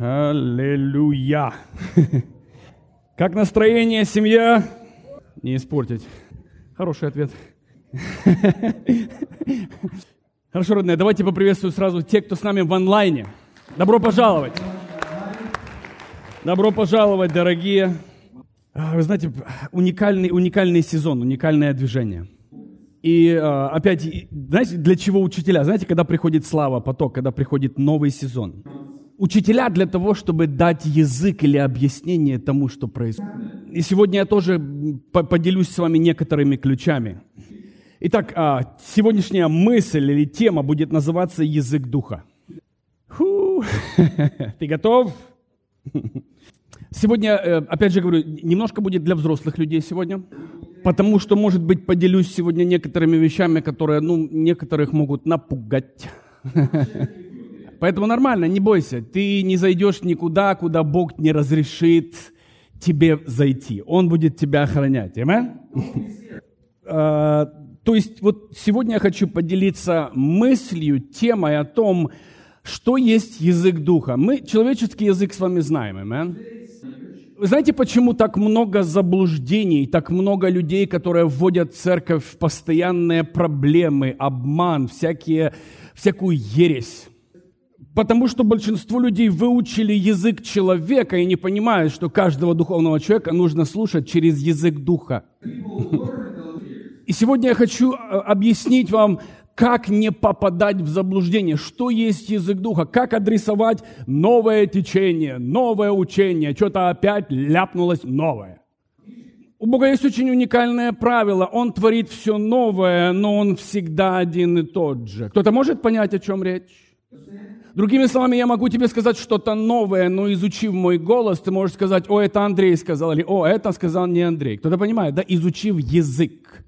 Аллилуйя. Как настроение, семья? Не испортить. Хороший ответ. Хорошо, родные, давайте поприветствую сразу тех, кто с нами в онлайне. Добро пожаловать. Добро пожаловать, дорогие. А, Вы знаете, уникальный, уникальный сезон, уникальное движение. И а, опять, знаете, для чего учителя? Знаете, когда приходит слава, поток, когда приходит новый сезон? Учителя для того, чтобы дать язык или объяснение тому, что происходит. И сегодня я тоже поделюсь с вами некоторыми ключами. Итак, а, сегодняшняя мысль или тема будет называться «Язык духа». Фу. Ты готов? Сегодня, э, опять же говорю, немножко будет для взрослых людей сегодня, потому что, может быть, поделюсь сегодня некоторыми вещами, которые, ну, некоторых могут напугать. Поэтому нормально, не бойся. Ты не зайдешь никуда, куда Бог не разрешит тебе зайти. Он будет тебя охранять. Amen? А, То есть вот сегодня я хочу поделиться мыслью, темой о том, что есть язык духа. Мы человеческий язык с вами знаем, amen? Вы знаете, почему так много заблуждений, так много людей, которые вводят церковь в постоянные проблемы, обман, всякие, всякую ересь? Потому что большинство людей выучили язык человека и не понимают, что каждого духовного человека нужно слушать через язык духа. И сегодня я хочу э, объяснить вам, как не попадать в заблуждение, что есть язык духа, как адресовать новое течение, новое учение, что-то опять ляпнулось новое. У Бога есть очень уникальное правило. Он творит все новое, но Он всегда один и тот же. Кто-то может понять, о чем речь? Другими словами, я могу тебе сказать что-то новое, но изучив мой голос, ты можешь сказать, о, это Андрей сказал, или о, это сказал не Андрей. Кто-то понимает, да? Изучив язык.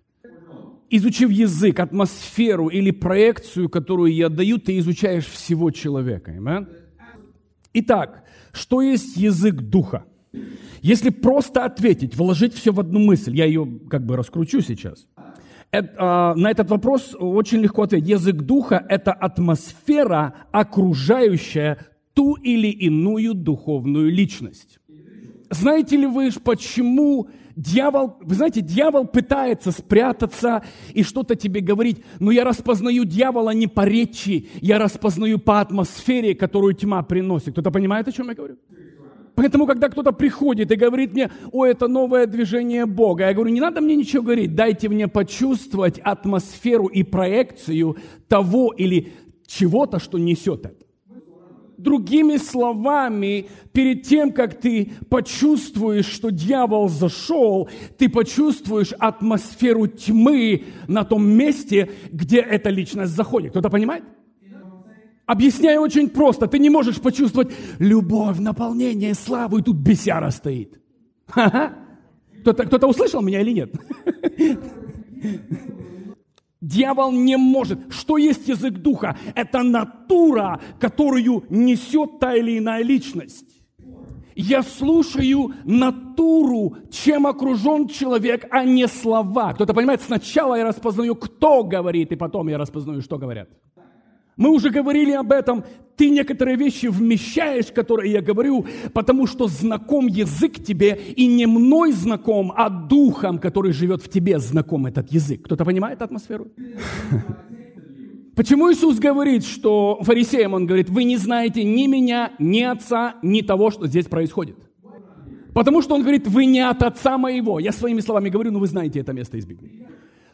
Изучив язык, атмосферу или проекцию, которую я даю, ты изучаешь всего человека. Amen? Итак, что есть язык духа? Если просто ответить, вложить все в одну мысль, я ее как бы раскручу сейчас. А, на этот вопрос очень легко ответить. Язык духа – это атмосфера, окружающая ту или иную духовную личность. Знаете ли вы, почему дьявол, вы знаете, дьявол пытается спрятаться и что-то тебе говорить, но я распознаю дьявола не по речи, я распознаю по атмосфере, которую тьма приносит. Кто-то понимает, о чем я говорю? Поэтому, когда кто-то приходит и говорит мне, о, это новое движение Бога, я говорю, не надо мне ничего говорить, дайте мне почувствовать атмосферу и проекцию того или чего-то, что несет это. Другими словами, перед тем, как ты почувствуешь, что дьявол зашел, ты почувствуешь атмосферу тьмы на том месте, где эта личность заходит. Кто-то понимает? Объясняю очень просто. Ты не можешь почувствовать любовь, наполнение, славу, и тут бесяра стоит. Кто-то, кто-то услышал меня или нет? Дьявол не может. Что есть язык духа? Это натура, которую несет та или иная личность. Я слушаю натуру, чем окружен человек, а не слова. Кто-то понимает, сначала я распознаю, кто говорит, и потом я распознаю, что говорят. Мы уже говорили об этом. Ты некоторые вещи вмещаешь, которые я говорю, потому что знаком язык тебе, и не мной знаком, а духом, который живет в тебе, знаком этот язык. Кто-то понимает атмосферу? Почему Иисус говорит, что фарисеям, Он говорит, вы не знаете ни меня, ни отца, ни того, что здесь происходит? Потому что Он говорит, вы не от отца моего. Я своими словами говорю, но вы знаете это место из Библии.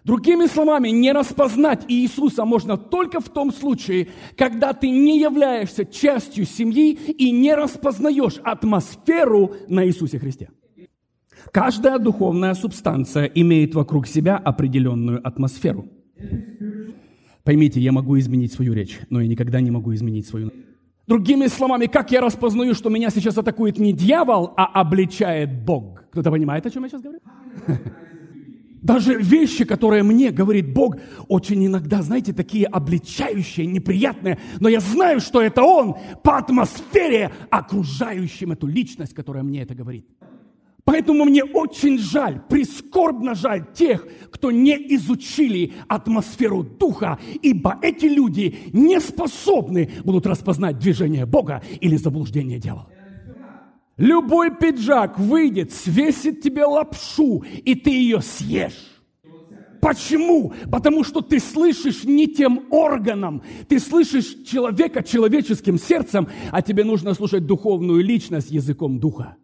Другими словами, не распознать Иисуса можно только в том случае, когда ты не являешься частью семьи и не распознаешь атмосферу на Иисусе Христе. Каждая духовная субстанция имеет вокруг себя определенную атмосферу. Поймите, я могу изменить свою речь, но я никогда не могу изменить свою... Другими словами, как я распознаю, что меня сейчас атакует не дьявол, а обличает Бог? Кто-то понимает, о чем я сейчас говорю? Даже вещи, которые мне говорит Бог, очень иногда, знаете, такие обличающие, неприятные, но я знаю, что это Он по атмосфере, окружающим эту личность, которая мне это говорит. Поэтому мне очень жаль, прискорбно жаль тех, кто не изучили атмосферу Духа, ибо эти люди не способны будут распознать движение Бога или заблуждение дьявола. Любой пиджак выйдет, свесит тебе лапшу, и ты ее съешь. Почему? Потому что ты слышишь не тем органом, ты слышишь человека человеческим сердцем, а тебе нужно слушать духовную личность языком духа.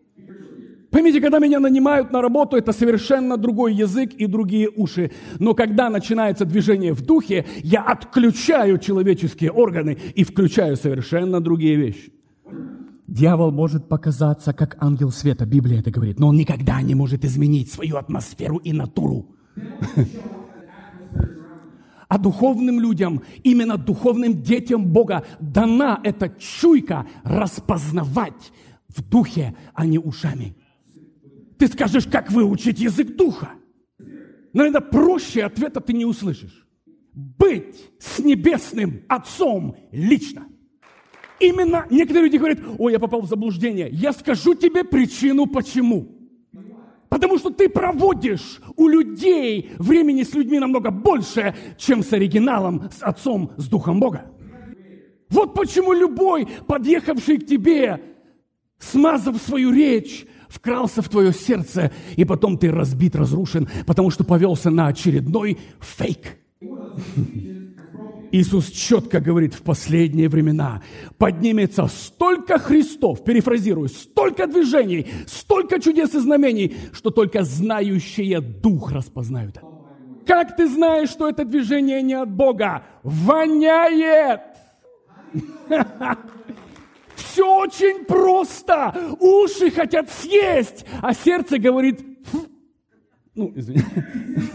Поймите, когда меня нанимают на работу, это совершенно другой язык и другие уши. Но когда начинается движение в духе, я отключаю человеческие органы и включаю совершенно другие вещи. Дьявол может показаться как ангел света, Библия это говорит, но он никогда не может изменить свою атмосферу и натуру. А духовным людям, именно духовным детям Бога дана эта чуйка распознавать в духе, а не ушами. Ты скажешь, как выучить язык духа? Но проще ответа ты не услышишь. Быть с небесным Отцом лично. Именно некоторые люди говорят, ой, я попал в заблуждение. Я скажу тебе причину, почему. Потому что ты проводишь у людей времени с людьми намного больше, чем с оригиналом, с Отцом, с Духом Бога. Вот почему любой, подъехавший к тебе, смазав свою речь, вкрался в твое сердце, и потом ты разбит, разрушен, потому что повелся на очередной фейк. Иисус четко говорит, в последние времена поднимется столько Христов, перефразирую, столько движений, столько чудес и знамений, что только знающие Дух распознают. Как ты знаешь, что это движение не от Бога? Воняет! Все очень просто. Уши хотят съесть, а сердце говорит... Ну, извини.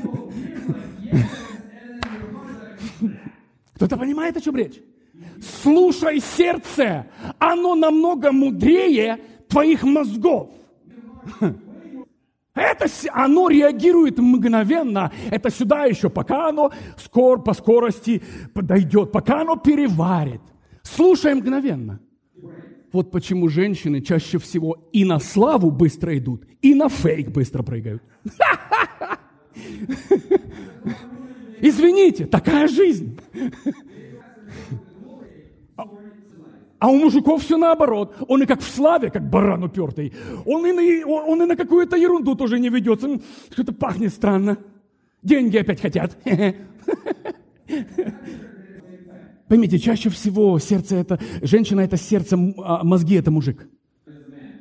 Кто-то понимает, о чем речь? Слушай сердце, оно намного мудрее твоих мозгов. Это оно реагирует мгновенно. Это сюда еще, пока оно скор, по скорости подойдет, пока оно переварит. Слушай мгновенно. Вот почему женщины чаще всего и на славу быстро идут, и на фейк быстро прыгают. Извините, такая жизнь. А у мужиков все наоборот. Он и как в славе, как баран упертый. Он и на, он и на какую-то ерунду тоже не ведется. Что-то пахнет странно. Деньги опять хотят. Поймите, чаще всего сердце это, женщина это сердце, а мозги это мужик.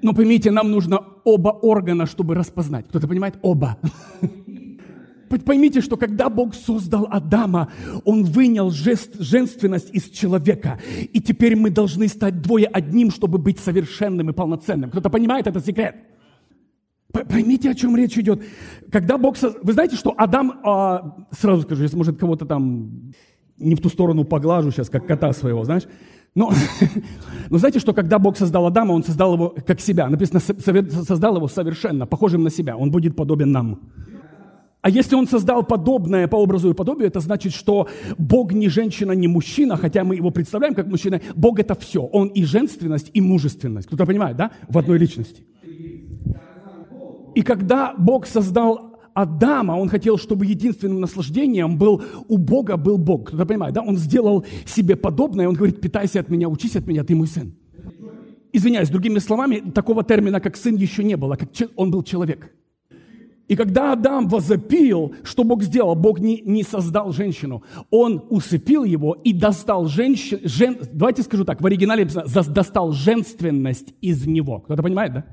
Но поймите, нам нужно оба органа, чтобы распознать. Кто-то понимает? Оба. Поймите, что когда Бог создал Адама, Он вынял жест, женственность из человека. И теперь мы должны стать двое одним, чтобы быть совершенным и полноценным. Кто-то понимает этот секрет? Поймите, о чем речь идет. Когда Бог... Вы знаете, что Адам... А, сразу скажу, если, может, кого-то там не в ту сторону поглажу сейчас, как кота своего, знаешь. Но, но знаете, что когда Бог создал Адама, Он создал его как себя. Написано, создал его совершенно, похожим на себя. Он будет подобен нам. А если он создал подобное по образу и подобию, это значит, что Бог не женщина, не мужчина, хотя мы его представляем как мужчина. Бог это все. Он и женственность, и мужественность. Кто-то понимает, да? В одной личности. И когда Бог создал Адама, он хотел, чтобы единственным наслаждением был у Бога был Бог. Кто-то понимает, да? Он сделал себе подобное, он говорит, питайся от меня, учись от меня, ты мой сын. Извиняюсь, другими словами, такого термина, как сын, еще не было, как он был человек. И когда Адам возопил, что Бог сделал? Бог не, не создал женщину. Он усыпил его и достал женщину, жен, давайте скажу так, в оригинале достал женственность из него. Кто-то понимает, да?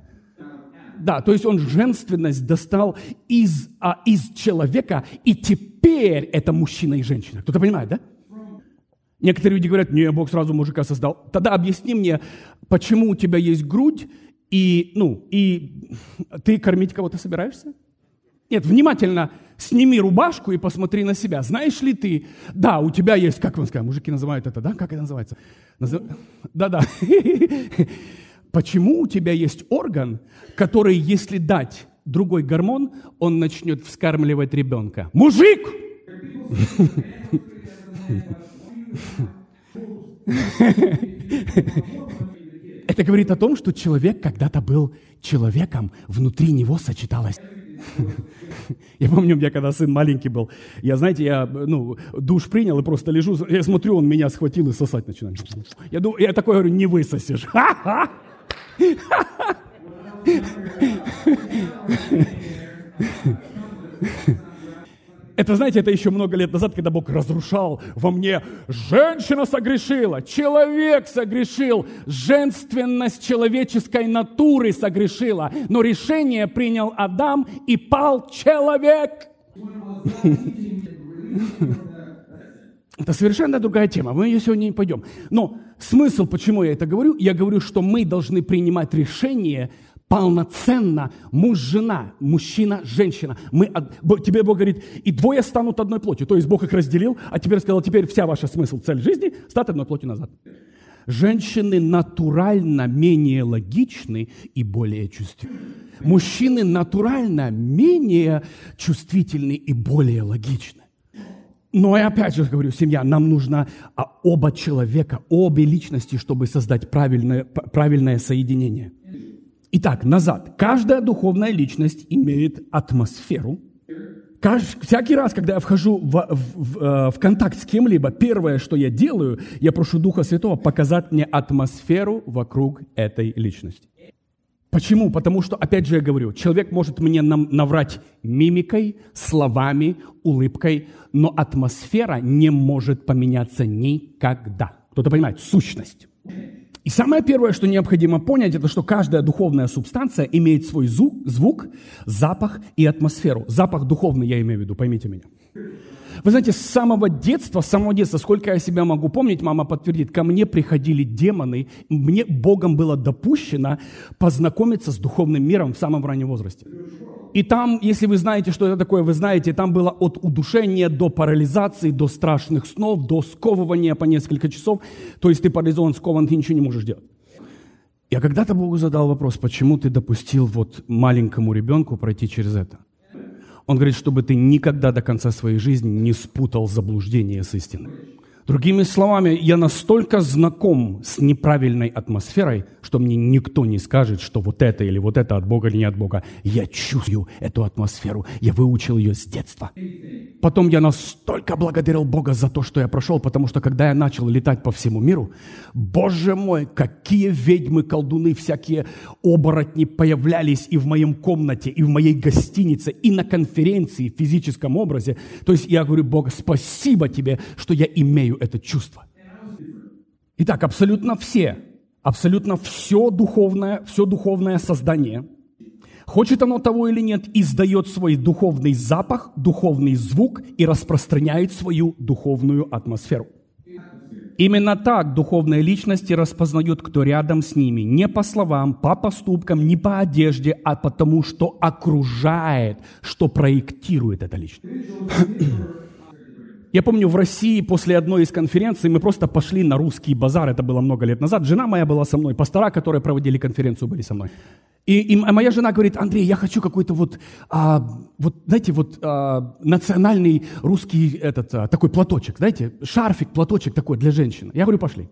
Да, то есть он женственность достал из, а, из человека, и теперь это мужчина и женщина. Кто-то понимает, да? Некоторые люди говорят, не, Бог сразу мужика создал. Тогда объясни мне, почему у тебя есть грудь, и, ну, и ты кормить кого-то собираешься? Нет, внимательно сними рубашку и посмотри на себя. Знаешь ли ты, да, у тебя есть, как вам сказать, мужики называют это, да, как это называется? Назов... Да-да. Почему у тебя есть орган, который, если дать другой гормон, он начнет вскармливать ребенка? Мужик! Это говорит о том, что человек когда-то был человеком, внутри него сочеталось. Я помню, у меня когда сын маленький был, я, знаете, я ну, душ принял и просто лежу, я смотрю, он меня схватил и сосать начинает. Я, думаю, я такой говорю, не высосешь. Это, знаете, это еще много лет назад, когда Бог разрушал во мне. Женщина согрешила, человек согрешил, женственность человеческой натуры согрешила. Но решение принял Адам и пал человек. Это совершенно другая тема, мы ее сегодня не пойдем. Но смысл, почему я это говорю, я говорю, что мы должны принимать решение полноценно муж-жена, мужчина-женщина. Мы, тебе Бог говорит, и двое станут одной плотью. То есть Бог их разделил, а теперь сказал, теперь вся ваша смысл, цель жизни стать одной плотью назад. Женщины натурально менее логичны и более чувствительны. Мужчины натурально менее чувствительны и более логичны. Но я опять же говорю, семья, нам нужно а, оба человека, обе личности, чтобы создать правильное, правильное соединение. Итак, назад. Каждая духовная личность имеет атмосферу. Кажд... Всякий раз, когда я вхожу в, в, в, э, в контакт с кем-либо, первое, что я делаю, я прошу Духа Святого показать мне атмосферу вокруг этой личности. Почему? Потому что, опять же, я говорю, человек может мне наврать мимикой, словами, улыбкой, но атмосфера не может поменяться никогда. Кто-то понимает? Сущность. И самое первое, что необходимо понять, это что каждая духовная субстанция имеет свой звук, звук, запах и атмосферу. Запах духовный, я имею в виду, поймите меня. Вы знаете, с самого детства, с самого детства, сколько я себя могу помнить, мама подтвердит, ко мне приходили демоны, мне Богом было допущено познакомиться с духовным миром в самом раннем возрасте. И там, если вы знаете, что это такое, вы знаете, там было от удушения до парализации, до страшных снов, до сковывания по несколько часов. То есть ты парализован, скован, ты ничего не можешь делать. Я когда-то Богу задал вопрос, почему ты допустил вот маленькому ребенку пройти через это? Он говорит, чтобы ты никогда до конца своей жизни не спутал заблуждение с истиной. Другими словами, я настолько знаком с неправильной атмосферой, что мне никто не скажет, что вот это или вот это от Бога или не от Бога. Я чувствую эту атмосферу. Я выучил ее с детства. Потом я настолько благодарил Бога за то, что я прошел, потому что когда я начал летать по всему миру, Боже мой, какие ведьмы, колдуны, всякие оборотни появлялись и в моем комнате, и в моей гостинице, и на конференции в физическом образе. То есть я говорю, Бог, спасибо тебе, что я имею имею это чувство. Итак, абсолютно все, абсолютно все духовное, все духовное создание, хочет оно того или нет, издает свой духовный запах, духовный звук и распространяет свою духовную атмосферу. Именно так духовные личности распознают, кто рядом с ними. Не по словам, по поступкам, не по одежде, а потому, что окружает, что проектирует эта личность. Я помню, в России после одной из конференций мы просто пошли на русский базар, это было много лет назад. Жена моя была со мной, пастора, которые проводили конференцию, были со мной. И, и моя жена говорит, Андрей, я хочу какой-то вот, а, вот знаете, вот а, национальный русский этот, а, такой платочек, знаете, шарфик, платочек такой для женщины. Я говорю, пошли.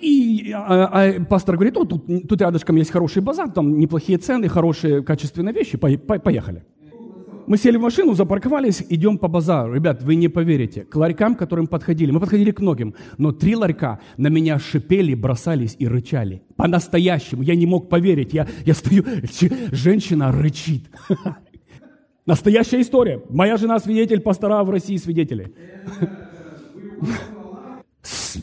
И а, а, пастор говорит, о, тут, тут рядышком есть хороший базар, там неплохие цены, хорошие качественные вещи, по, по, поехали мы сели в машину, запарковались, идем по базару. Ребят, вы не поверите, к ларькам, к которым подходили, мы подходили к многим, но три ларька на меня шипели, бросались и рычали. По-настоящему, я не мог поверить. Я, я стою, женщина рычит. Настоящая история. Моя жена свидетель, пастора в России свидетели.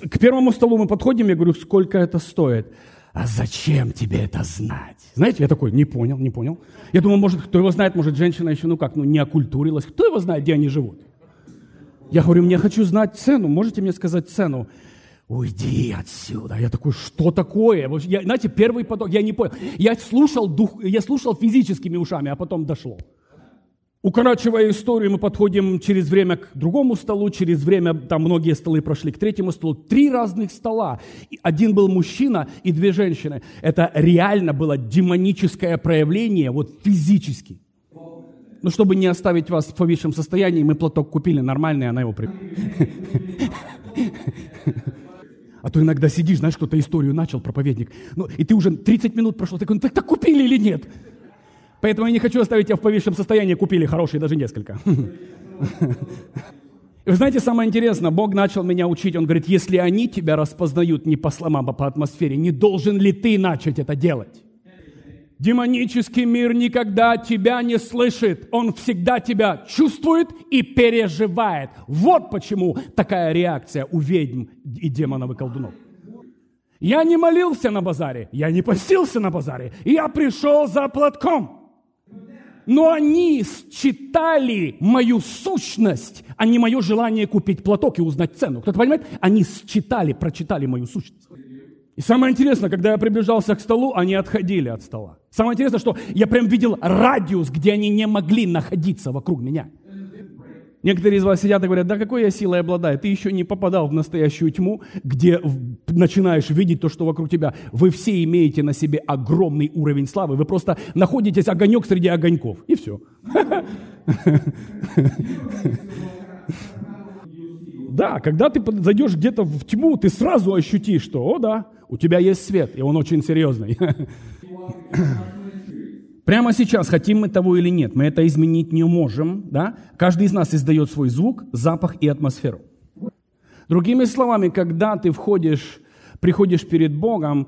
К первому столу мы подходим, я говорю, сколько это стоит? А зачем тебе это знать? Знаете, я такой, не понял, не понял. Я думаю, может, кто его знает, может, женщина еще, ну как, ну не окультурилась. Кто его знает, где они живут? Я говорю, мне хочу знать цену, можете мне сказать цену? Уйди отсюда. Я такой, что такое? Я, знаете, первый поток, я не понял. Я слушал, дух, я слушал физическими ушами, а потом дошло. Укорачивая историю, мы подходим через время к другому столу, через время, там многие столы прошли к третьему столу. Три разных стола. Один был мужчина и две женщины. Это реально было демоническое проявление, вот физически. Ну, чтобы не оставить вас в повисшем состоянии, мы платок купили нормальный, она его при... А то иногда сидишь, знаешь, кто-то историю начал, проповедник, ну, и ты уже 30 минут прошло, такой, ну так, так купили или нет? Поэтому я не хочу оставить тебя в повисшем состоянии, купили хорошие даже несколько. Вы знаете, самое интересное, Бог начал меня учить, Он говорит, если они тебя распознают не по словам, а по атмосфере, не должен ли ты начать это делать? Демонический мир никогда тебя не слышит. Он всегда тебя чувствует и переживает. Вот почему такая реакция у ведьм и демонов и колдунов. Я не молился на базаре, я не постился на базаре, я пришел за платком но они считали мою сущность, а не мое желание купить платок и узнать цену. Кто-то понимает? Они считали, прочитали мою сущность. И самое интересное, когда я приближался к столу, они отходили от стола. Самое интересное, что я прям видел радиус, где они не могли находиться вокруг меня. Некоторые из вас сидят и говорят, да какой я силой обладаю? Ты еще не попадал в настоящую тьму, где начинаешь видеть то, что вокруг тебя. Вы все имеете на себе огромный уровень славы. Вы просто находитесь огонек среди огоньков. И все. Да, когда ты зайдешь где-то в тьму, ты сразу ощутишь, что, о да, у тебя есть свет, и он очень серьезный. Прямо сейчас, хотим мы того или нет, мы это изменить не можем. Да? Каждый из нас издает свой звук, запах и атмосферу. Другими словами, когда ты входишь, приходишь перед Богом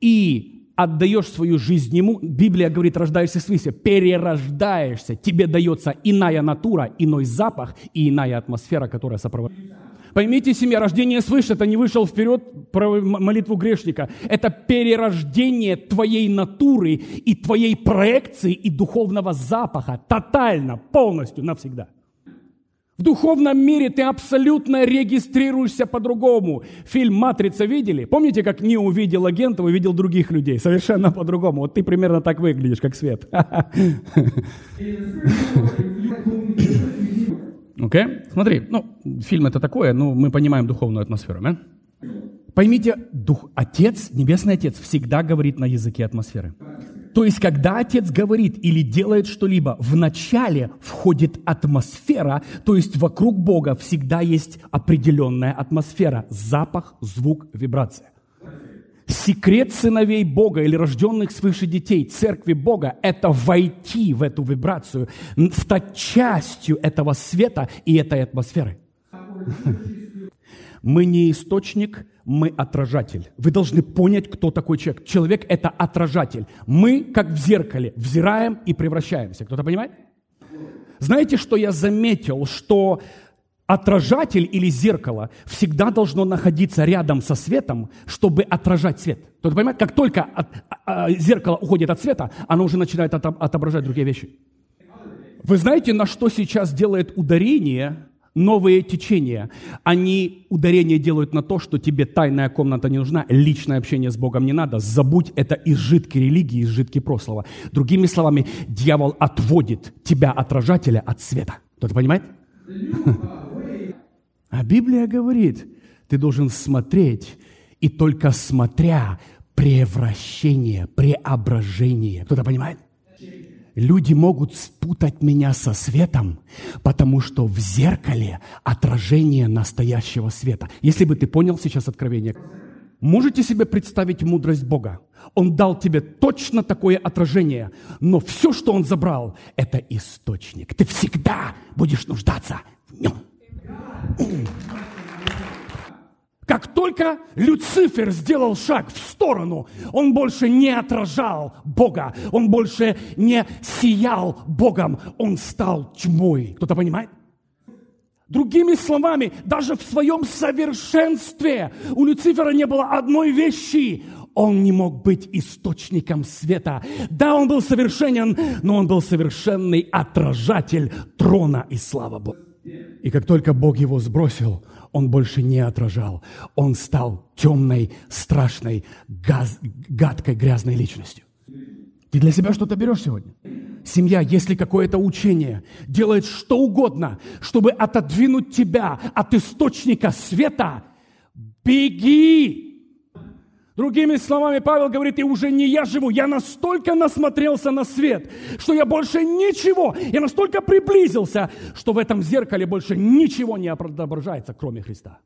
и отдаешь свою жизнь Ему, Библия говорит, рождаешься свыше, перерождаешься, тебе дается иная натура, иной запах и иная атмосфера, которая сопровождает. Поймите, семья, рождение свыше, это не вышел вперед молитву грешника. Это перерождение твоей натуры и твоей проекции и духовного запаха. Тотально, полностью, навсегда. В духовном мире ты абсолютно регистрируешься по-другому. Фильм «Матрица» видели? Помните, как не увидел агента, увидел других людей? Совершенно по-другому. Вот ты примерно так выглядишь, как свет. Окей? Okay? Смотри, ну, фильм это такое, но мы понимаем духовную атмосферу, да? Поймите, дух, Отец, Небесный Отец всегда говорит на языке атмосферы. То есть, когда Отец говорит или делает что-либо, вначале входит атмосфера, то есть вокруг Бога всегда есть определенная атмосфера, запах, звук, вибрация. Секрет сыновей Бога или рожденных свыше детей, церкви Бога, это войти в эту вибрацию, стать частью этого света и этой атмосферы. Мы не источник, мы отражатель. Вы должны понять, кто такой человек. Человек – это отражатель. Мы, как в зеркале, взираем и превращаемся. Кто-то понимает? Знаете, что я заметил? Что отражатель или зеркало всегда должно находиться рядом со светом, чтобы отражать свет. Кто-то понимает, как только от, а, а, зеркало уходит от света, оно уже начинает отображать другие вещи. Вы знаете, на что сейчас делает ударение новые течения? Они ударение делают на то, что тебе тайная комната не нужна, личное общение с Богом не надо. Забудь это изжитки религии, изжитки прошлого. Другими словами, дьявол отводит тебя, отражателя, от света. Кто-то понимает? А Библия говорит, ты должен смотреть, и только смотря превращение, преображение. Кто-то понимает? Люди могут спутать меня со светом, потому что в зеркале отражение настоящего света. Если бы ты понял сейчас откровение, можете себе представить мудрость Бога? Он дал тебе точно такое отражение, но все, что Он забрал, это источник. Ты всегда будешь нуждаться в нем. Как только Люцифер сделал шаг в сторону, он больше не отражал Бога, он больше не сиял Богом, он стал тьмой. Кто-то понимает? Другими словами, даже в своем совершенстве у Люцифера не было одной вещи. Он не мог быть источником света. Да, он был совершенен, но он был совершенный отражатель трона и слава Бога. И как только Бог его сбросил, он больше не отражал. Он стал темной, страшной, газ, гадкой, грязной личностью. Ты для себя что-то берешь сегодня? Семья, если какое-то учение делает что угодно, чтобы отодвинуть тебя от источника света, беги! Другими словами, Павел говорит, и уже не я живу, я настолько насмотрелся на свет, что я больше ничего, я настолько приблизился, что в этом зеркале больше ничего не отображается, кроме Христа.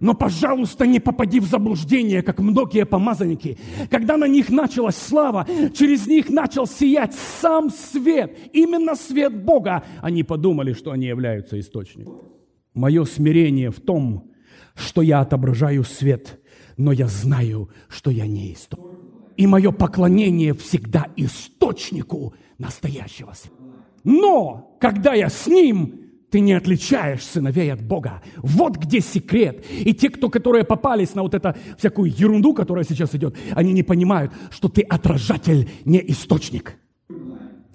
Но, пожалуйста, не попади в заблуждение, как многие помазанники. Когда на них началась слава, через них начал сиять сам свет, именно свет Бога. Они подумали, что они являются источником. Мое смирение в том, что я отображаю свет, но я знаю, что я не источник. И мое поклонение всегда источнику настоящего света. Но, когда я с ним, ты не отличаешь сыновей от Бога. Вот где секрет. И те, кто, которые попались на вот эту всякую ерунду, которая сейчас идет, они не понимают, что ты отражатель, не источник.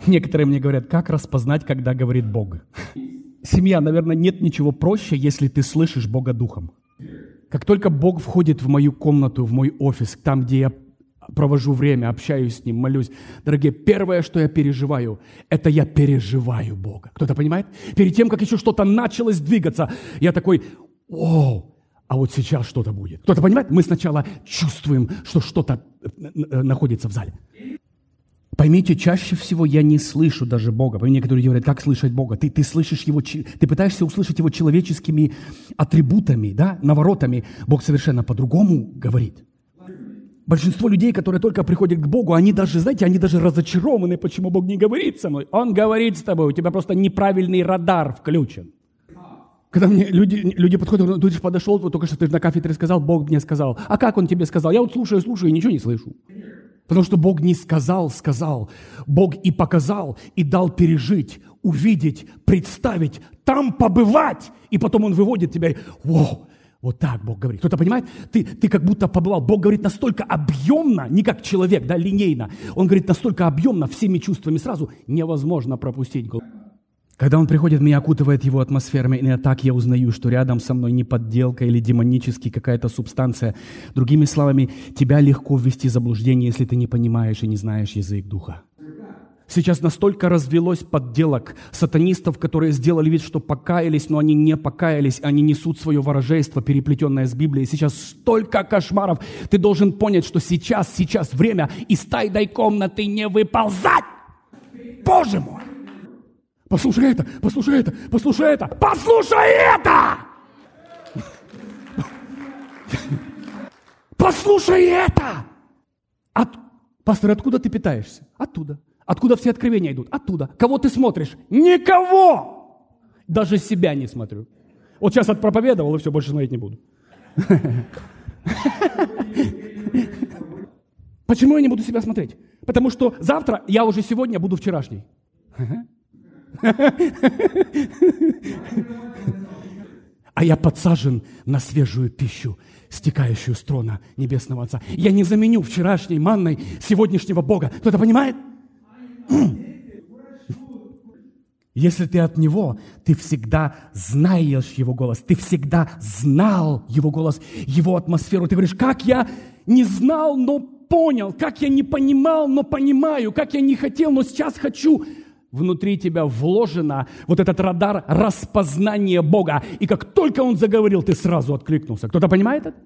Некоторые мне говорят, как распознать, когда говорит Бог? Семья, наверное, нет ничего проще, если ты слышишь Бога духом. Как только Бог входит в мою комнату, в мой офис, там, где я провожу время, общаюсь с Ним, молюсь. Дорогие, первое, что я переживаю, это я переживаю Бога. Кто-то понимает? Перед тем, как еще что-то началось двигаться, я такой, о, а вот сейчас что-то будет. Кто-то понимает? Мы сначала чувствуем, что что-то э, э, находится в зале. Поймите, чаще всего я не слышу даже Бога. Поймите, некоторые говорят, как слышать Бога? Ты, ты слышишь Его, ты пытаешься услышать Его человеческими атрибутами, да, наворотами. Бог совершенно по-другому говорит. Большинство людей, которые только приходят к Богу, они даже, знаете, они даже разочарованы, почему Бог не говорит со мной. Он говорит с тобой, у тебя просто неправильный радар включен. Когда мне люди, люди подходят, говорят, ты же подошел, вот только что ты на кафедре сказал, Бог мне сказал. А как он тебе сказал? Я вот слушаю, слушаю и ничего не слышу. Потому что Бог не сказал, сказал. Бог и показал, и дал пережить, увидеть, представить, там побывать. И потом Он выводит тебя, и, вау, вот так Бог говорит. Кто-то понимает? Ты, ты как будто побывал. Бог говорит настолько объемно, не как человек, да, линейно. Он говорит настолько объемно, всеми чувствами сразу, невозможно пропустить. Когда он приходит, меня окутывает его атмосферами, и так я узнаю, что рядом со мной не подделка или демонический какая-то субстанция. Другими словами, тебя легко ввести в заблуждение, если ты не понимаешь и не знаешь язык духа. Сейчас настолько развелось подделок сатанистов, которые сделали вид, что покаялись, но они не покаялись, они несут свое ворожейство, переплетенное с Библией. Сейчас столько кошмаров. Ты должен понять, что сейчас, сейчас время из тайной комнаты не выползать. Боже мой! Послушай это, послушай это, послушай это, послушай это! Послушай это! От... Пастор, откуда ты питаешься? Оттуда. Откуда все откровения идут? Оттуда. Кого ты смотришь? Никого! Даже себя не смотрю. Вот сейчас отпроповедовал, и все, больше смотреть не буду. Почему я не буду себя смотреть? Потому что завтра я уже сегодня буду вчерашний. А я подсажен на свежую пищу, стекающую с трона Небесного Отца. Я не заменю вчерашней манной сегодняшнего Бога. Кто-то понимает? Если ты от Него, ты всегда знаешь Его голос, ты всегда знал Его голос, Его атмосферу. Ты говоришь, как я не знал, но понял, как я не понимал, но понимаю, как я не хотел, но сейчас хочу. Внутри тебя вложено вот этот радар распознания Бога. И как только Он заговорил, ты сразу откликнулся. Кто-то понимает это?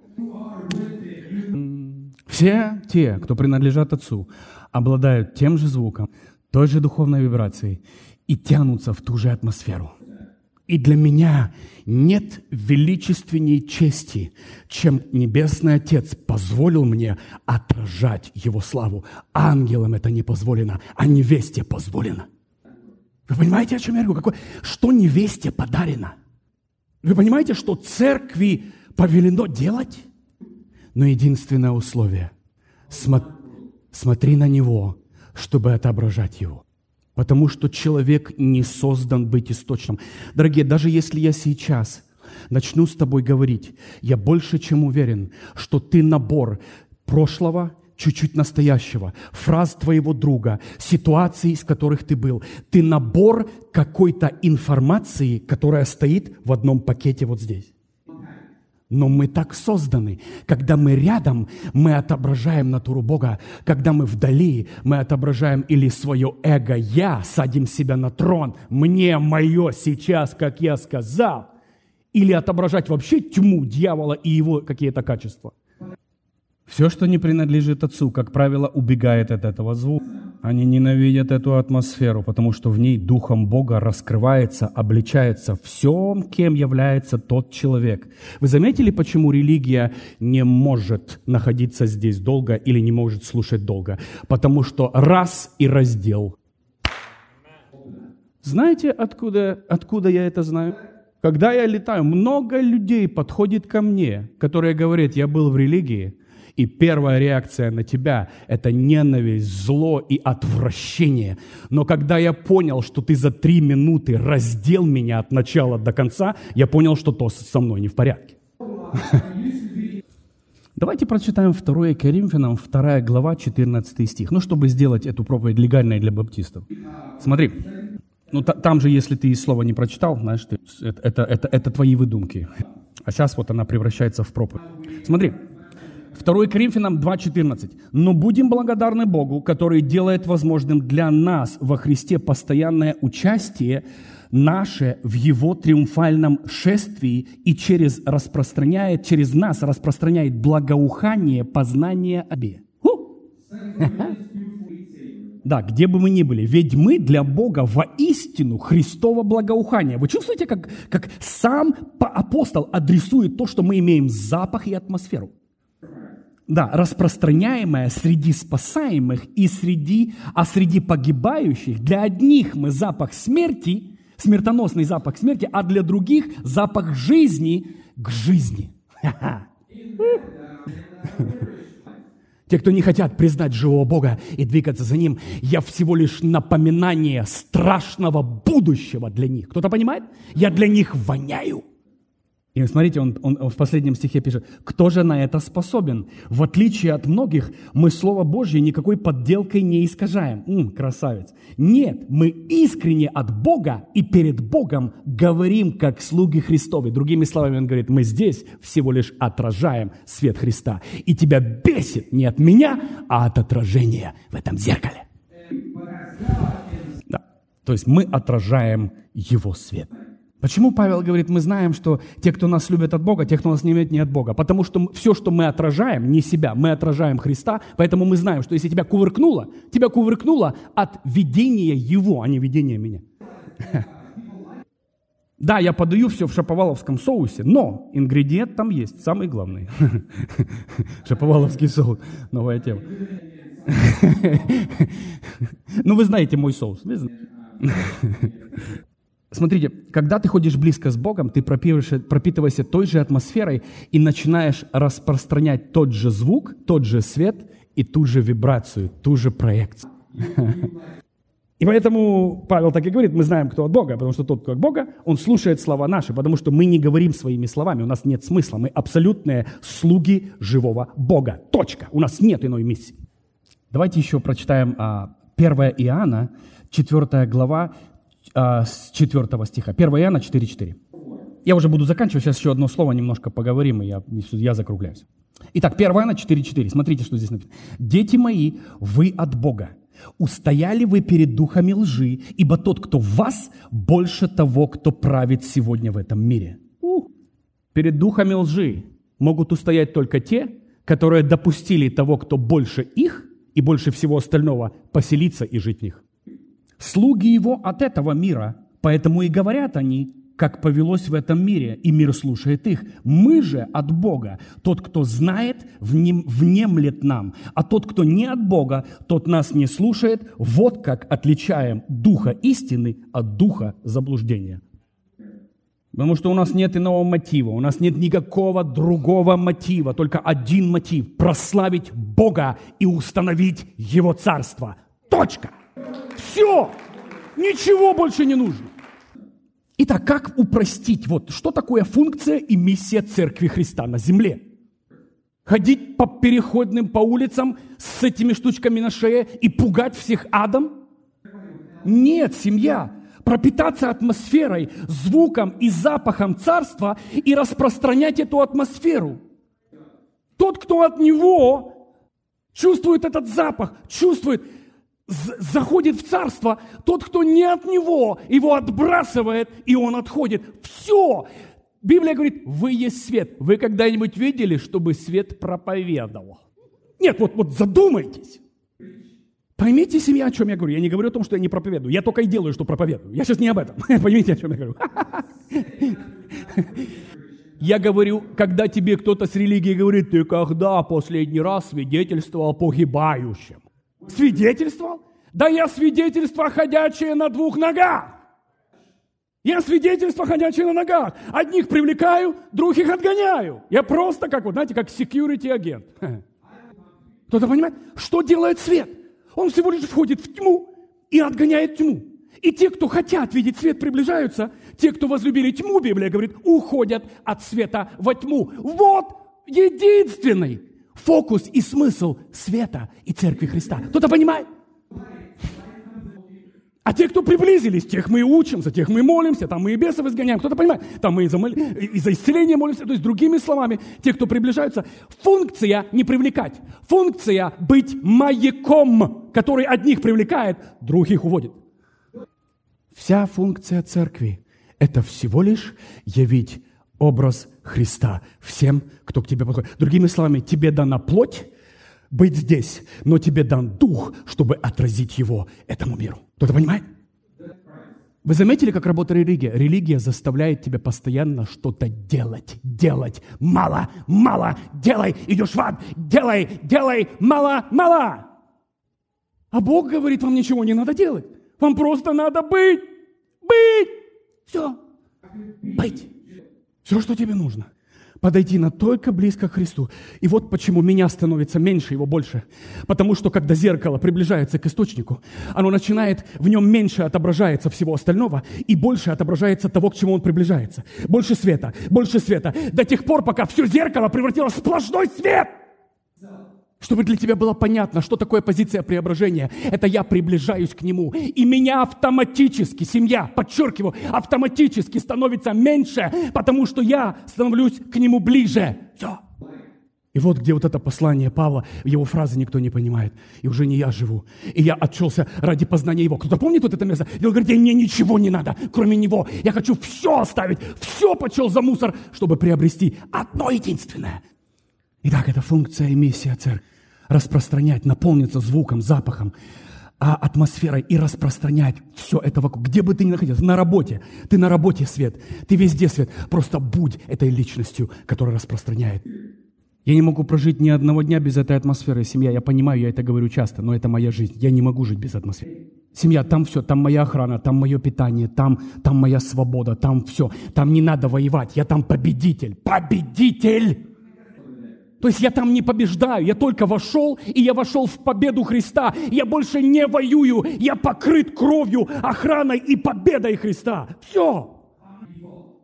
Все те, кто принадлежат Отцу, обладают тем же звуком, той же духовной вибрацией и тянутся в ту же атмосферу. И для меня нет величественней чести, чем Небесный Отец позволил мне отражать Его славу. Ангелам это не позволено, а невесте позволено. Вы понимаете, о чем я говорю? Какое, что невесте подарено? Вы понимаете, что церкви повелено делать? Но единственное условие – смотри Смотри на него, чтобы отображать его. Потому что человек не создан быть источным. Дорогие, даже если я сейчас начну с тобой говорить, я больше чем уверен, что ты набор прошлого, чуть-чуть настоящего, фраз твоего друга, ситуаций, из которых ты был. Ты набор какой-то информации, которая стоит в одном пакете вот здесь. Но мы так созданы. Когда мы рядом, мы отображаем натуру Бога. Когда мы вдали, мы отображаем или свое эго «я», садим себя на трон, «мне мое сейчас, как я сказал», или отображать вообще тьму дьявола и его какие-то качества. Все, что не принадлежит Отцу, как правило, убегает от этого звука. Они ненавидят эту атмосферу, потому что в ней Духом Бога раскрывается, обличается всем, кем является тот человек. Вы заметили, почему религия не может находиться здесь долго или не может слушать долго? Потому что раз и раздел. Знаете, откуда, откуда я это знаю? Когда я летаю, много людей подходит ко мне, которые говорят, я был в религии, и первая реакция на тебя – это ненависть, зло и отвращение. Но когда я понял, что ты за три минуты раздел меня от начала до конца, я понял, что то со мной не в порядке. Давайте прочитаем 2 Коринфянам, 2 глава, 14 стих. Ну, чтобы сделать эту проповедь легальной для баптистов. Смотри, ну там же, если ты слова не прочитал, знаешь, ты, это, это, это, это твои выдумки. А сейчас вот она превращается в проповедь. Смотри, 2 Коринфянам 2.14. «Но будем благодарны Богу, который делает возможным для нас во Христе постоянное участие наше в Его триумфальном шествии и через распространяет, через нас распространяет благоухание познания обе». Да, где бы мы ни были. Ведь мы для Бога воистину Христово благоухание. Вы чувствуете, как, как сам апостол адресует то, что мы имеем запах и атмосферу? Да, распространяемое среди спасаемых и среди, а среди погибающих. Для одних мы запах смерти, смертоносный запах смерти, а для других запах жизни к жизни. Те, кто не хотят признать живого Бога и двигаться за Ним, я всего лишь напоминание страшного будущего для них. Кто-то понимает? Я для них воняю. И смотрите, он, он, в последнем стихе пишет, кто же на это способен? В отличие от многих, мы Слово Божье никакой подделкой не искажаем. М, красавец. Нет, мы искренне от Бога и перед Богом говорим, как слуги Христовы. Другими словами, он говорит, мы здесь всего лишь отражаем свет Христа. И тебя бесит не от меня, а от отражения в этом зеркале. Да. То есть мы отражаем Его свет. Почему Павел говорит, мы знаем, что те, кто нас любят от Бога, те, кто нас не любит, не от Бога? Потому что все, что мы отражаем, не себя, мы отражаем Христа, поэтому мы знаем, что если тебя кувыркнуло, тебя кувыркнуло от видения Его, а не видения меня. Да, я подаю все в шаповаловском соусе, но ингредиент там есть, самый главный. Шаповаловский соус, новая тема. Ну, вы знаете мой соус. Смотрите, когда ты ходишь близко с Богом, ты пропитываешься той же атмосферой и начинаешь распространять тот же звук, тот же свет и ту же вибрацию, ту же проекцию. И поэтому Павел так и говорит, мы знаем, кто от Бога, потому что тот, кто от Бога, он слушает слова наши, потому что мы не говорим своими словами, у нас нет смысла, мы абсолютные слуги живого Бога. Точка. У нас нет иной миссии. Давайте еще прочитаем 1 а, Иоанна, 4 глава, с 4 стиха. 1 Иоанна 4.4. Я уже буду заканчивать, сейчас еще одно слово немножко поговорим, и я, я закругляюсь. Итак, 1 Иоанна 4.4. Смотрите, что здесь написано. «Дети мои, вы от Бога. Устояли вы перед духами лжи, ибо тот, кто в вас, больше того, кто правит сегодня в этом мире». У, перед духами лжи могут устоять только те, которые допустили того, кто больше их и больше всего остального, поселиться и жить в них слуги его от этого мира, поэтому и говорят они, как повелось в этом мире, и мир слушает их. Мы же от Бога. Тот, кто знает, внем, внемлет нам, а тот, кто не от Бога, тот нас не слушает. Вот как отличаем духа истины от духа заблуждения. Потому что у нас нет иного мотива, у нас нет никакого другого мотива, только один мотив – прославить Бога и установить Его Царство. Точка! Все! Ничего больше не нужно. Итак, как упростить? Вот что такое функция и миссия Церкви Христа на земле? Ходить по переходным, по улицам с этими штучками на шее и пугать всех адом? Нет, семья. Пропитаться атмосферой, звуком и запахом царства и распространять эту атмосферу. Тот, кто от него чувствует этот запах, чувствует, заходит в царство, тот, кто не от него, его отбрасывает, и он отходит. Все. Библия говорит, вы есть свет. Вы когда-нибудь видели, чтобы свет проповедовал? Нет, вот, вот задумайтесь. Поймите, семья, о чем я говорю. Я не говорю о том, что я не проповедую. Я только и делаю, что проповедую. Я сейчас не об этом. Поймите, о чем я говорю. Я говорю, когда тебе кто-то с религии говорит, ты когда последний раз свидетельствовал погибающим? Свидетельствовал? Да я свидетельство ходячее на двух ногах. Я свидетельство ходячее на ногах. Одних привлекаю, других отгоняю. Я просто как, вот знаете, как security агент. Кто-то понимает, что делает свет? Он всего лишь входит в тьму и отгоняет тьму. И те, кто хотят видеть свет, приближаются. Те, кто возлюбили тьму, Библия говорит, уходят от света во тьму. Вот единственный фокус и смысл света и церкви Христа. Кто-то понимает? А те, кто приблизились, тех мы и учимся, тех мы и молимся, там мы и бесов изгоняем, кто-то понимает, там мы и за, мол... и за исцеление молимся, то есть другими словами, те, кто приближаются, функция не привлекать, функция быть маяком, который одних привлекает, других уводит. Вся функция церкви – это всего лишь явить образ Христа всем, кто к тебе подходит. Другими словами, тебе дана плоть, быть здесь, но тебе дан дух, чтобы отразить его этому миру. Кто-то понимает? Вы заметили, как работает религия? Религия заставляет тебя постоянно что-то делать, делать. Мало, мало, делай, идешь в ад, делай, делай, мало, мало. А Бог говорит, вам ничего не надо делать. Вам просто надо быть, быть. Все. Быть. Все, что тебе нужно подойти настолько близко к Христу. И вот почему меня становится меньше, его больше. Потому что когда зеркало приближается к источнику, оно начинает, в нем меньше отображается всего остального и больше отображается того, к чему он приближается. Больше света, больше света. До тех пор, пока все зеркало превратилось в сплошной свет. Чтобы для тебя было понятно, что такое позиция преображения. Это я приближаюсь к Нему. И меня автоматически, семья, подчеркиваю, автоматически становится меньше, потому что я становлюсь к Нему ближе. Все. И вот где вот это послание Павла, его фразы никто не понимает. И уже не я живу. И я отчелся ради познания его. Кто-то помнит вот это место? И он говорит, мне ничего не надо, кроме него. Я хочу все оставить, все почел за мусор, чтобы приобрести одно единственное. Итак, это функция и миссия церкви распространять, наполниться звуком, запахом, а атмосферой и распространять все это вокруг. Где бы ты ни находился, на работе. Ты на работе свет, ты везде свет. Просто будь этой личностью, которая распространяет. Я не могу прожить ни одного дня без этой атмосферы. Семья, я понимаю, я это говорю часто, но это моя жизнь. Я не могу жить без атмосферы. Семья, там все, там моя охрана, там мое питание, там, там моя свобода, там все. Там не надо воевать, я там победитель. Победитель! То есть я там не побеждаю, я только вошел, и я вошел в победу Христа. Я больше не воюю, я покрыт кровью, охраной и победой Христа. Все.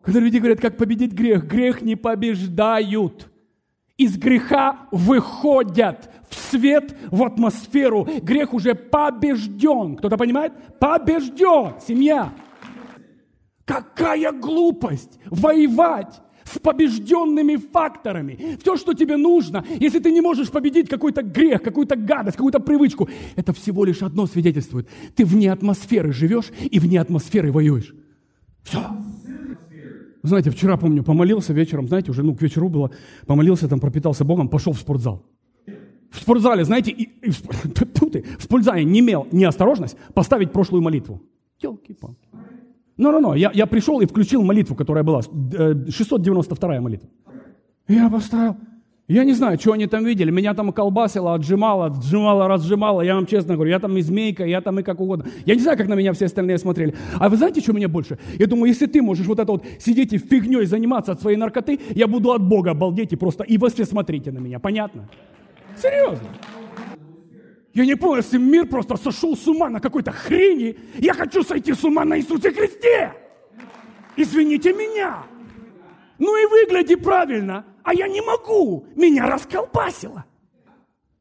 Когда люди говорят, как победить грех, грех не побеждают. Из греха выходят в свет, в атмосферу. Грех уже побежден. Кто-то понимает? Побежден. Семья. Какая глупость воевать с побежденными факторами. Все, что тебе нужно, если ты не можешь победить какой-то грех, какую-то гадость, какую-то привычку, это всего лишь одно свидетельствует. Ты вне атмосферы живешь и вне атмосферы воюешь. Все. Знаете, вчера, помню, помолился вечером, знаете, уже ну, к вечеру было, помолился, там пропитался Богом, пошел в спортзал. В спортзале, знаете, и, и в, ты, в спортзале не имел неосторожность поставить прошлую молитву. Елки-палки. Ну-ну-ну, я, я пришел и включил молитву, которая была, 692 э, молитва. Я поставил. Я не знаю, что они там видели. Меня там колбасило, отжимало, отжимало, разжимало. Я вам честно говорю, я там и змейка, я там и как угодно. Я не знаю, как на меня все остальные смотрели. А вы знаете, что меня больше? Я думаю, если ты можешь вот это вот сидеть и фигней заниматься от своей наркоты, я буду от Бога обалдеть и просто, и вы все смотрите на меня. Понятно? Серьезно. Я не понял, если мир просто сошел с ума на какой-то хрени, я хочу сойти с ума на Иисусе Христе. Извините меня. Ну и выгляди правильно, а я не могу. Меня расколбасило.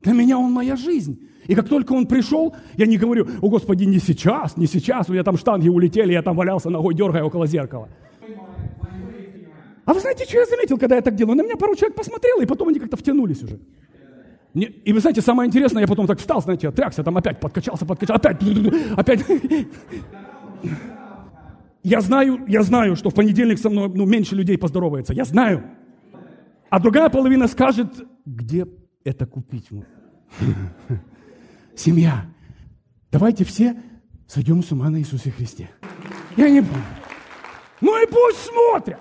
Для меня он моя жизнь. И как только он пришел, я не говорю, о Господи, не сейчас, не сейчас, у меня там штанги улетели, я там валялся ногой, дергая около зеркала. А вы знаете, что я заметил, когда я так делаю? На меня пару человек посмотрел, и потом они как-то втянулись уже. И вы знаете, самое интересное, я потом так встал, знаете, отрягся, там опять подкачался, подкачался, опять, опять. Я знаю, я знаю, что в понедельник со мной ну, меньше людей поздоровается. Я знаю. А другая половина скажет, где это купить? Семья. Давайте все сойдем с ума на Иисусе Христе. Я не помню. Ну и пусть смотрят.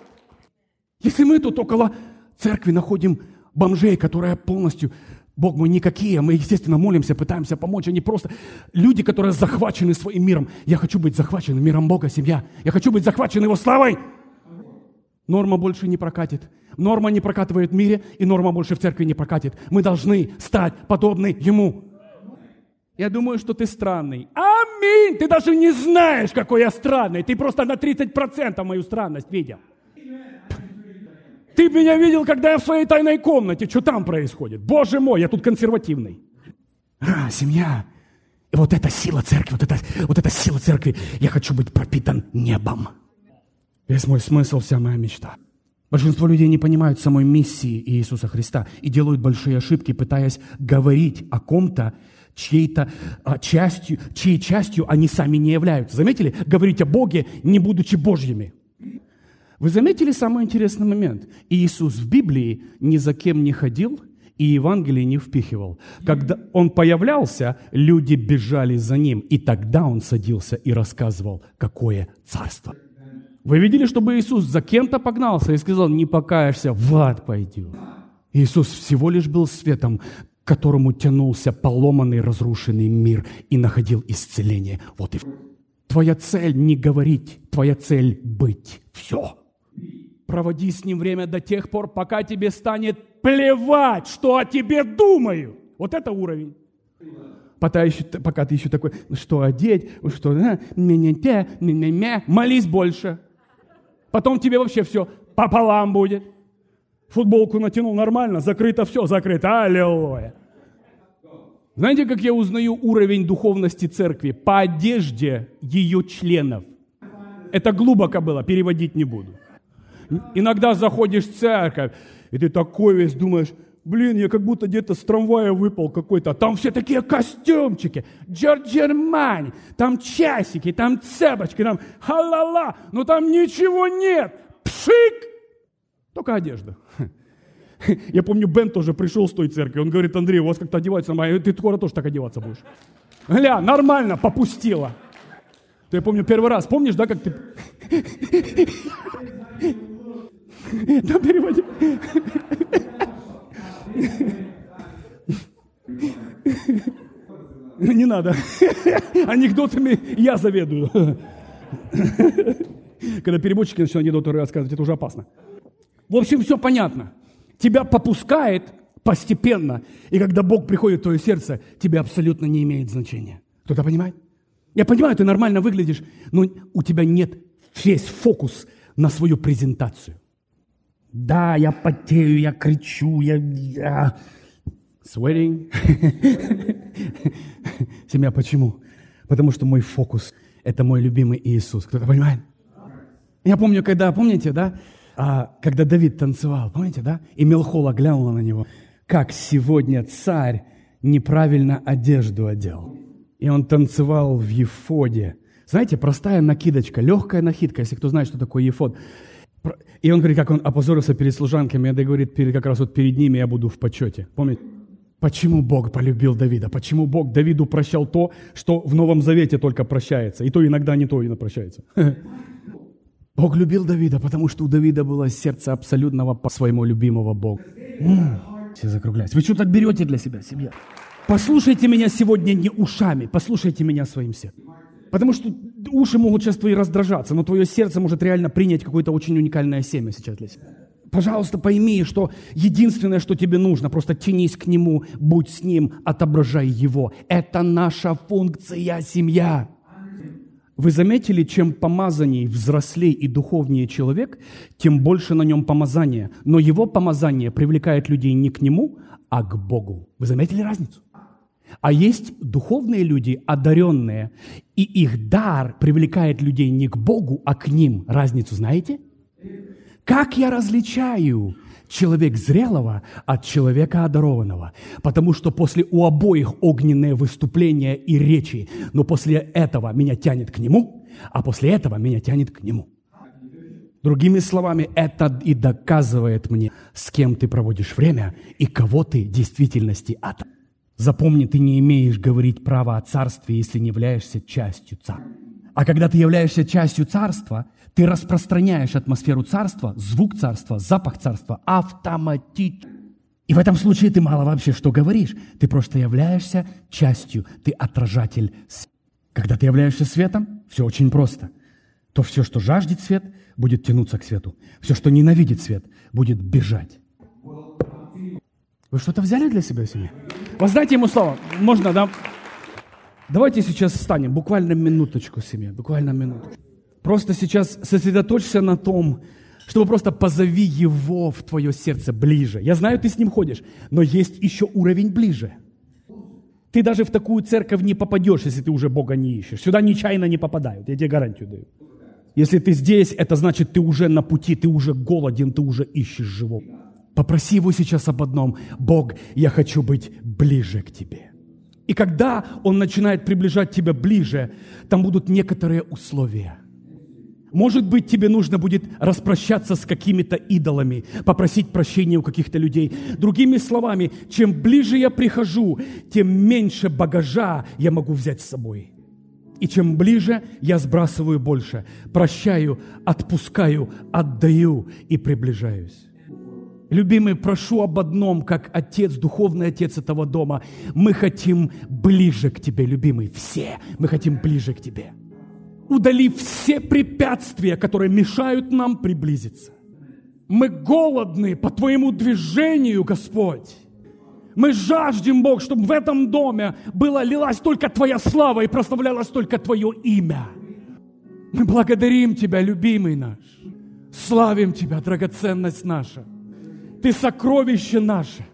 Если мы тут около церкви находим бомжей, которые полностью, Бог мой, никакие, мы, естественно, молимся, пытаемся помочь, они просто люди, которые захвачены своим миром. Я хочу быть захвачен миром Бога, семья. Я хочу быть захвачен Его славой. Норма больше не прокатит. Норма не прокатывает в мире, и норма больше в церкви не прокатит. Мы должны стать подобны Ему. Я думаю, что ты странный. Аминь! Ты даже не знаешь, какой я странный. Ты просто на 30% мою странность видел. Ты меня видел, когда я в своей тайной комнате. Что там происходит? Боже мой, я тут консервативный. А, семья. И вот эта сила церкви, вот эта, вот эта сила церкви. Я хочу быть пропитан небом. Весь мой смысл, вся моя мечта. Большинство людей не понимают самой миссии Иисуса Христа и делают большие ошибки, пытаясь говорить о ком-то, чьей-то а, частью, чьей частью они сами не являются. Заметили? Говорить о Боге, не будучи Божьими. Вы заметили самый интересный момент? Иисус в Библии ни за кем не ходил и Евангелие не впихивал. Когда Он появлялся, люди бежали за Ним, и тогда Он садился и рассказывал, какое царство. Вы видели, чтобы Иисус за кем-то погнался и сказал, не покаешься, в ад пойдешь. Иисус всего лишь был светом, к которому тянулся поломанный, разрушенный мир и находил исцеление. Вот и Твоя цель не говорить, твоя цель быть. Все. Проводи с ним время до тех пор, пока тебе станет плевать, что о тебе думаю. Вот это уровень. Пока, еще, пока ты еще такой, «Ну что одеть, ну что, а, мя-мя-мя, мя-мя-мя, молись больше. Потом тебе вообще все пополам будет. Футболку натянул нормально, закрыто все, закрыто, аллилуйя. Знаете, как я узнаю уровень духовности церкви? По одежде ее членов. Это глубоко было, переводить не буду. Иногда заходишь в церковь, и ты такой весь думаешь, блин, я как будто где-то с трамвая выпал какой-то. Там все такие костюмчики, Джорджермани, там часики, там цепочки, там халала, но там ничего нет. Пшик! Только одежда. Я помню, Бен тоже пришел с той церкви. Он говорит, Андрей, у вас как-то одевается нормально. Ты скоро тоже так одеваться будешь. Гля, нормально, попустила. То я помню первый раз. Помнишь, да, как ты... Да, переводи. Не надо. Анекдотами я заведую. Когда переводчики начинают анекдоты рассказывать, это уже опасно. В общем, все понятно. Тебя попускает постепенно. И когда Бог приходит в твое сердце, тебе абсолютно не имеет значения. Кто-то понимает? Я понимаю, ты нормально выглядишь, но у тебя нет весь фокус на свою презентацию. Да, я потею, я кричу, я... я... Sweating. Семья, почему? Потому что мой фокус – это мой любимый Иисус. Кто-то понимает? Я помню, когда, помните, да, а, когда Давид танцевал, помните, да? И Мелхола глянула на него, как сегодня царь неправильно одежду одел. И он танцевал в ефоде. Знаете, простая накидочка, легкая накидка, если кто знает, что такое ефод. И он говорит, как он опозорился перед служанками, и говорит, перед, как раз вот перед ними я буду в почете. Помните? Почему Бог полюбил Давида? Почему Бог Давиду прощал то, что в Новом Завете только прощается? И то иногда не то и прощается. Бог любил Давида, потому что у Давида было сердце абсолютного по своему любимого Бога. Все закругляются. Вы что так берете для себя, семья? Послушайте меня сегодня не ушами, послушайте меня своим сердцем. Потому что уши могут сейчас твои раздражаться, но твое сердце может реально принять какое-то очень уникальное семя сейчас для себя. Пожалуйста, пойми, что единственное, что тебе нужно, просто тянись к Нему, будь с Ним, отображай Его. Это наша функция, семья. Вы заметили, чем помазанней, взрослей и духовнее человек, тем больше на нем помазания. Но его помазание привлекает людей не к нему, а к Богу. Вы заметили разницу? А есть духовные люди, одаренные, и их дар привлекает людей не к Богу, а к ним. Разницу знаете? Как я различаю человек зрелого от человека одарованного? Потому что после у обоих огненные выступления и речи, но после этого меня тянет к нему, а после этого меня тянет к нему. Другими словами, это и доказывает мне, с кем ты проводишь время и кого ты в действительности от. Запомни, ты не имеешь говорить право о царстве, если не являешься частью царства. А когда ты являешься частью царства, ты распространяешь атмосферу царства, звук царства, запах царства автоматически. И в этом случае ты мало вообще что говоришь. Ты просто являешься частью, ты отражатель. Когда ты являешься светом, все очень просто. То все, что жаждет свет, будет тянуться к свету. Все, что ненавидит свет, будет бежать. Вы что-то взяли для себя сегодня? Воздайте ему слово. Можно, да? Давайте сейчас встанем, буквально минуточку себе, буквально минуточку. Просто сейчас сосредоточься на том, чтобы просто позови его в твое сердце ближе. Я знаю, ты с ним ходишь, но есть еще уровень ближе. Ты даже в такую церковь не попадешь, если ты уже Бога не ищешь. Сюда нечаянно не попадают, я тебе гарантию даю. Если ты здесь, это значит, ты уже на пути, ты уже голоден, ты уже ищешь живого. Попроси его сейчас об одном. Бог, я хочу быть ближе к тебе. И когда он начинает приближать тебя ближе, там будут некоторые условия. Может быть, тебе нужно будет распрощаться с какими-то идолами, попросить прощения у каких-то людей. Другими словами, чем ближе я прихожу, тем меньше багажа я могу взять с собой. И чем ближе, я сбрасываю больше. Прощаю, отпускаю, отдаю и приближаюсь. Любимый, прошу об одном, как отец, духовный отец этого дома. Мы хотим ближе к тебе, любимый. Все мы хотим ближе к тебе. Удали все препятствия, которые мешают нам приблизиться. Мы голодны по Твоему движению, Господь. Мы жаждем, Бог, чтобы в этом доме была лилась только Твоя слава и прославлялось только Твое имя. Мы благодарим Тебя, любимый наш. Славим Тебя, драгоценность наша. Ты сокровище наше.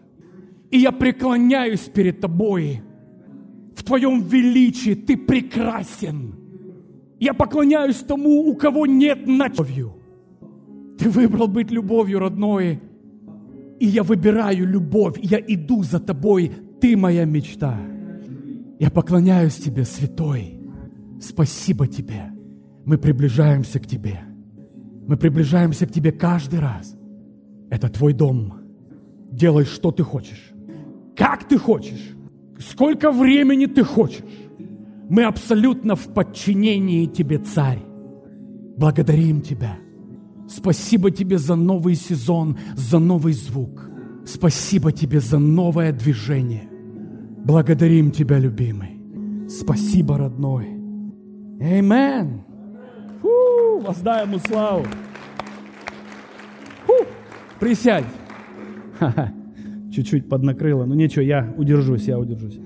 И я преклоняюсь перед Тобой. В Твоем величии Ты прекрасен. Я поклоняюсь тому, у кого нет любовью. Ты выбрал быть любовью, родной. И я выбираю любовь, я иду за тобой, ты моя мечта. Я поклоняюсь тебе, святой. Спасибо тебе. Мы приближаемся к тебе. Мы приближаемся к тебе каждый раз. Это твой дом. Делай, что ты хочешь. Как ты хочешь. Сколько времени ты хочешь. Мы абсолютно в подчинении тебе, царь. Благодарим тебя. Спасибо тебе за новый сезон, за новый звук. Спасибо тебе за новое движение. Благодарим тебя, любимый. Спасибо, родной. Аминь. Воздай ему славу. Присядь. Чуть-чуть поднакрыло. Ну ничего, я удержусь, я удержусь.